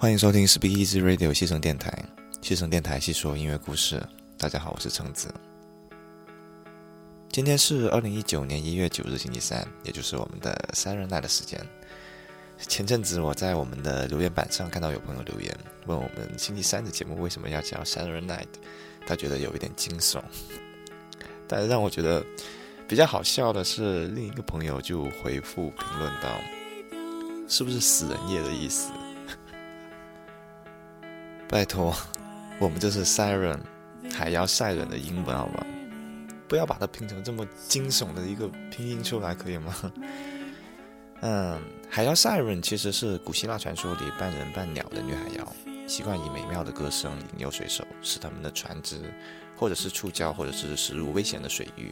欢迎收听 Speak Easy Radio 西城电台，西城电台细说音乐故事。大家好，我是橙子。今天是二零一九年一月九日星期三，也就是我们的 Siren Night 的时间。前阵子我在我们的留言板上看到有朋友留言，问我们星期三的节目为什么要叫 Siren Night，他觉得有一点惊悚。但是让我觉得比较好笑的是，另一个朋友就回复评论道：“是不是死人夜的意思？”拜托，我们这是 siren，海妖赛人的英文好吗？不要把它拼成这么惊悚的一个拼音出来，可以吗？嗯，海妖赛人其实是古希腊传说里半人半鸟的女海妖，习惯以美妙的歌声引诱水手，使他们的船只或者是触礁，或者是驶入危险的水域。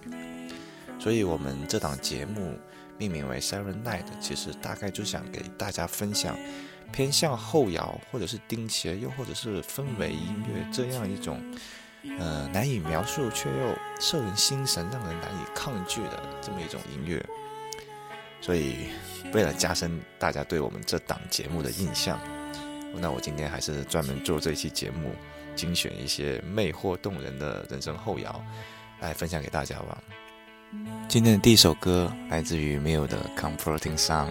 所以，我们这档节目命名为 Siren Night，其实大概就想给大家分享。偏向后摇，或者是钉鞋，又或者是氛围音乐这样一种，呃，难以描述却又摄人心神、让人难以抗拒的这么一种音乐。所以，为了加深大家对我们这档节目的印象，那我今天还是专门做这期节目，精选一些魅惑动人的人生后摇来分享给大家吧。今天的第一首歌来自于 Mill 的《Comforting Sounds》。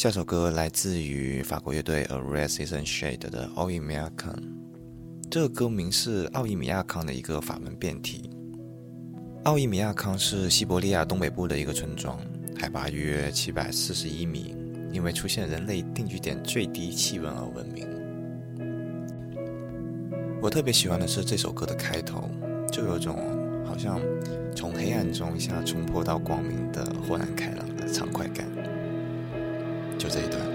下首歌来自于法国乐队 A Red Season Shade 的《奥伊米亚康》，这个歌名是奥伊米亚康的一个法文变体。奥伊米亚康是西伯利亚东北部的一个村庄，海拔约七百四十一米，因为出现人类定居点最低气温而闻名。我特别喜欢的是这首歌的开头，就有种好像从黑暗中一下冲破到光明的豁然开朗的畅快感。就这一段。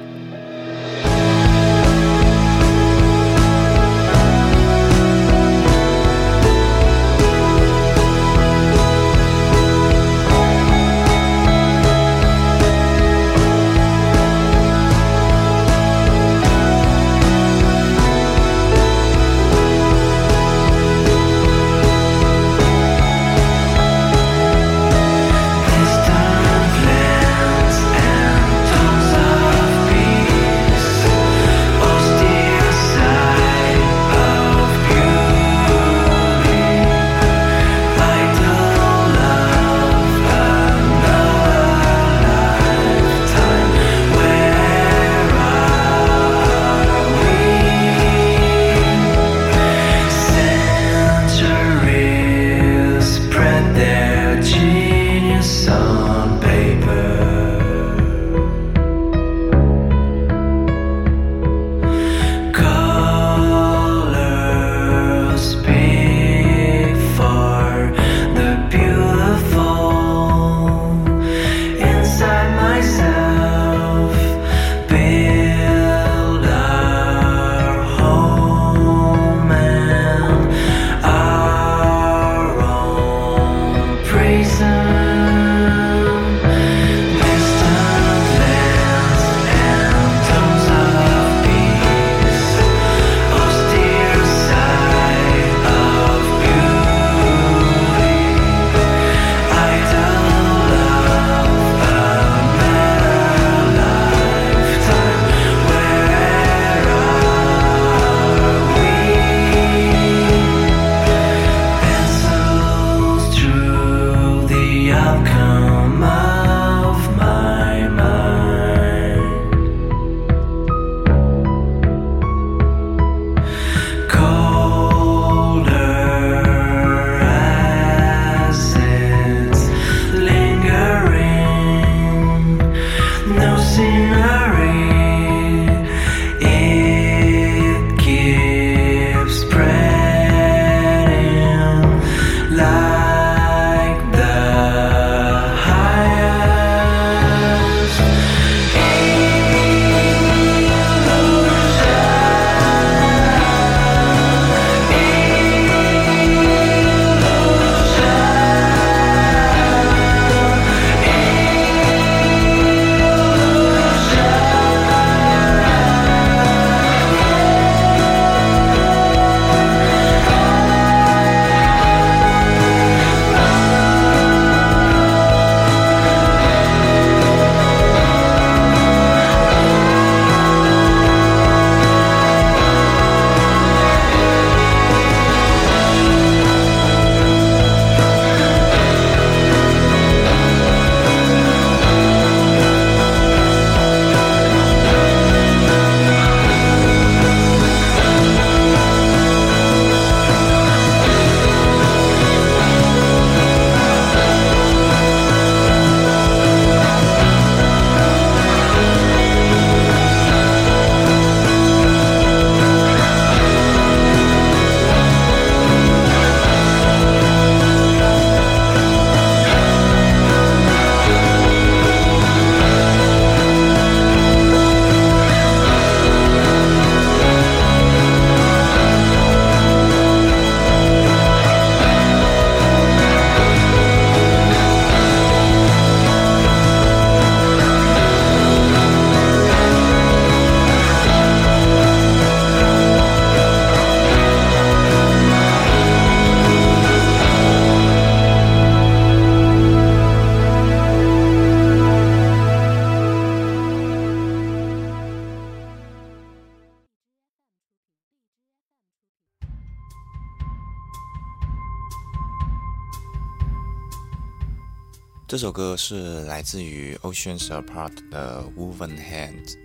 是来自于 Oceans Apart 的 Woven Hands，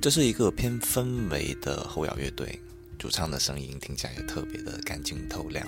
这是一个偏氛围的后摇乐队，主唱的声音听起来也特别的干净透亮。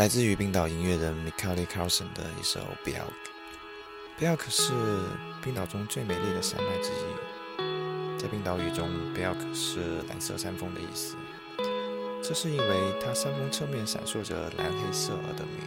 来自于冰岛音乐人 Mikael Carlson 的一首《b e l k b e l k 是冰岛中最美丽的山脉之一，在冰岛语中 b e l k 是蓝色山峰的意思，这是因为它山峰侧面闪烁着蓝黑色而得名。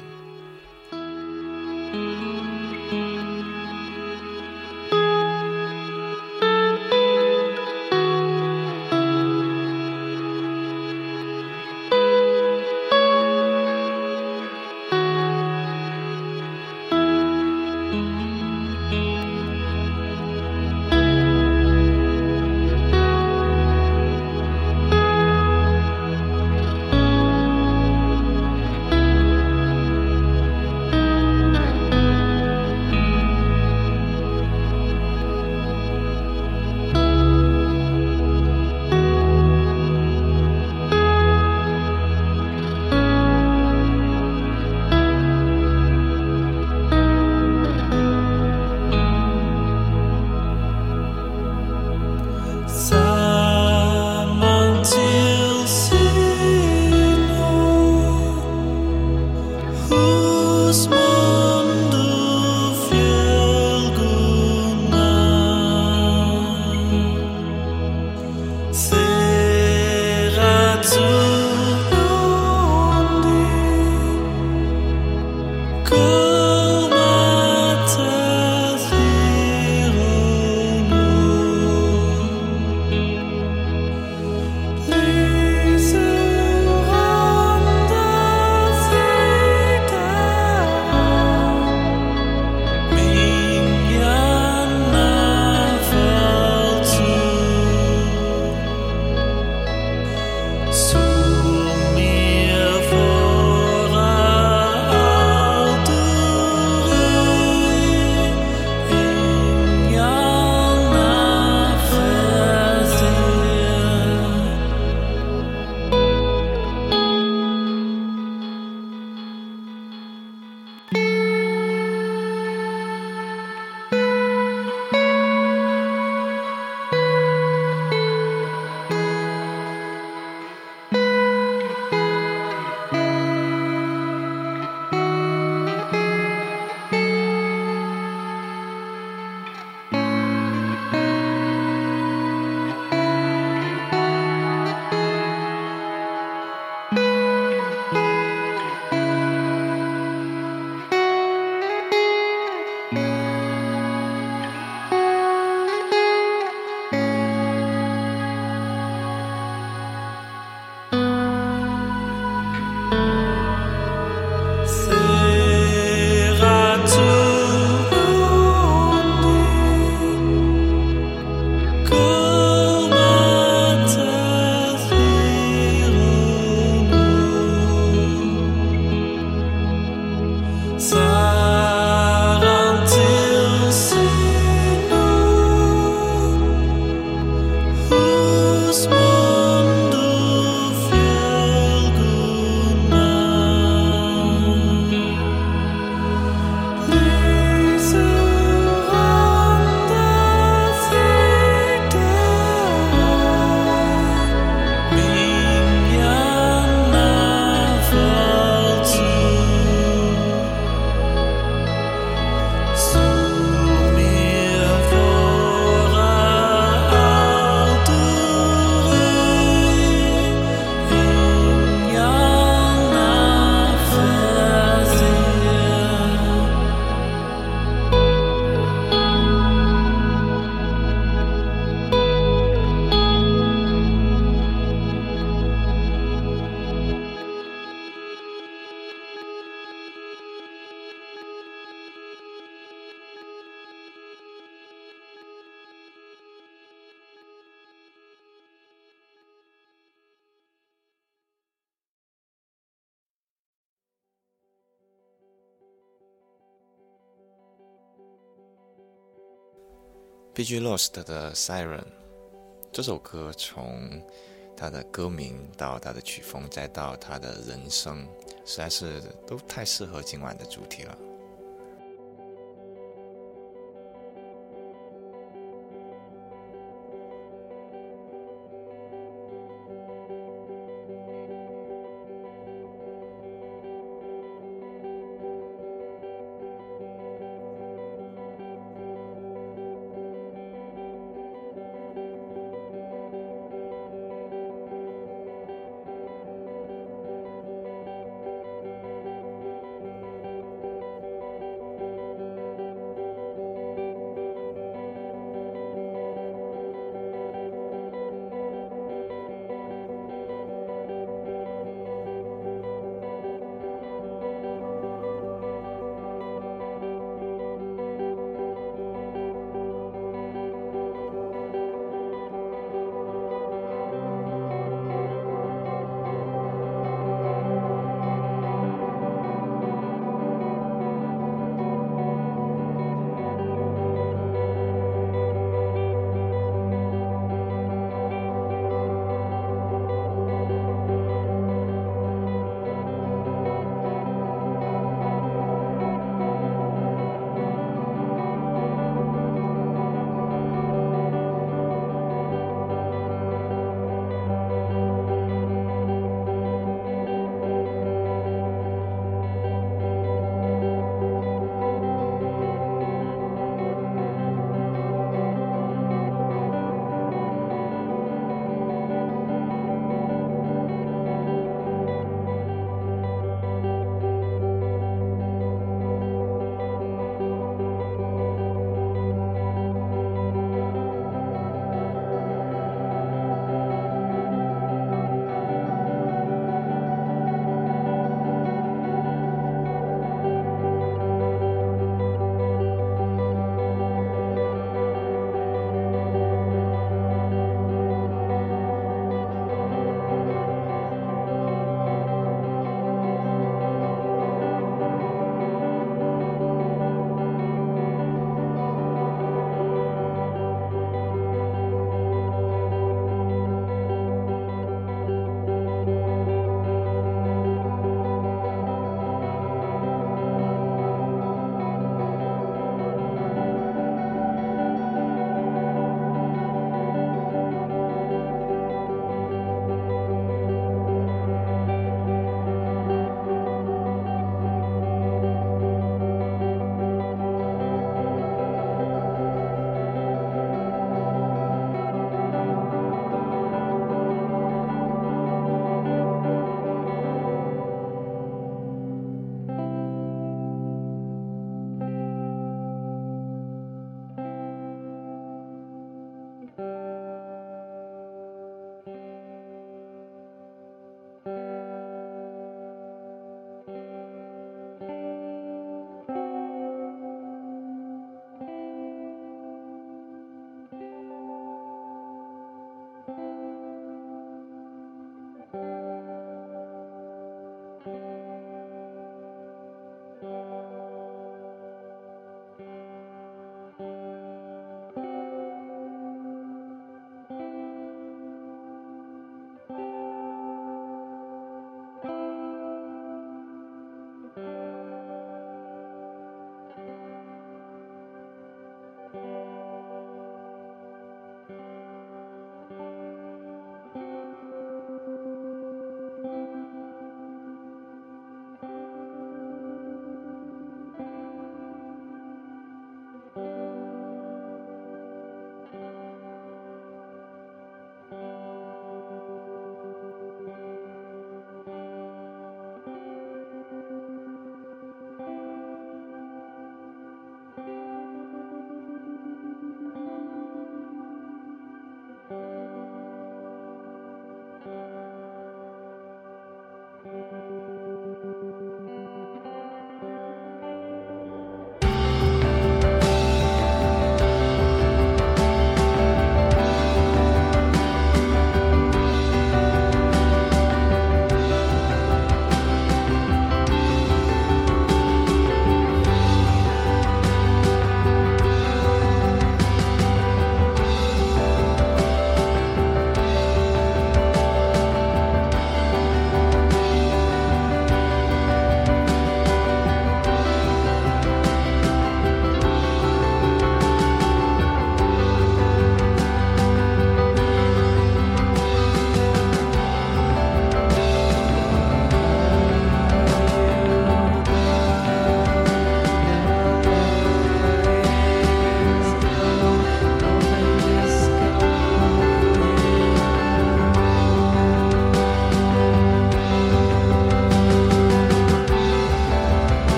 B.G. Lost 的《Siren》这首歌，从它的歌名到它的曲风，再到它的人声，实在是都太适合今晚的主题了。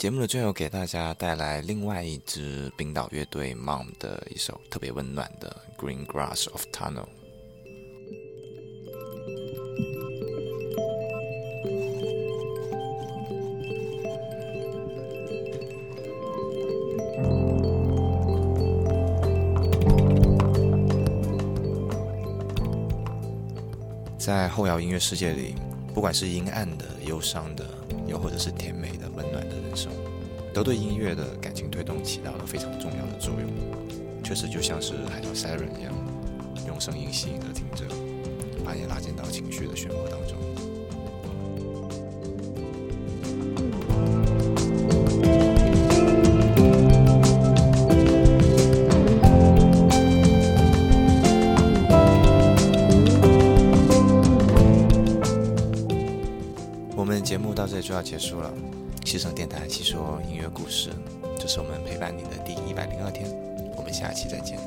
节目的最后，给大家带来另外一支冰岛乐队 Mom 的一首特别温暖的《Green Grass of Tunnel》。在后摇音乐世界里，不管是阴暗的、忧伤的，又或者是甜美的、温暖的人生，都对音乐的感情推动起到了非常重要的作用。确实就像是海盗 Siren 一样，用声音吸引着听者，把你拉进到情绪的漩涡当中。节目到这里就要结束了，西城电台细说音乐故事，这是我们陪伴你的第一百零二天，我们下期再见。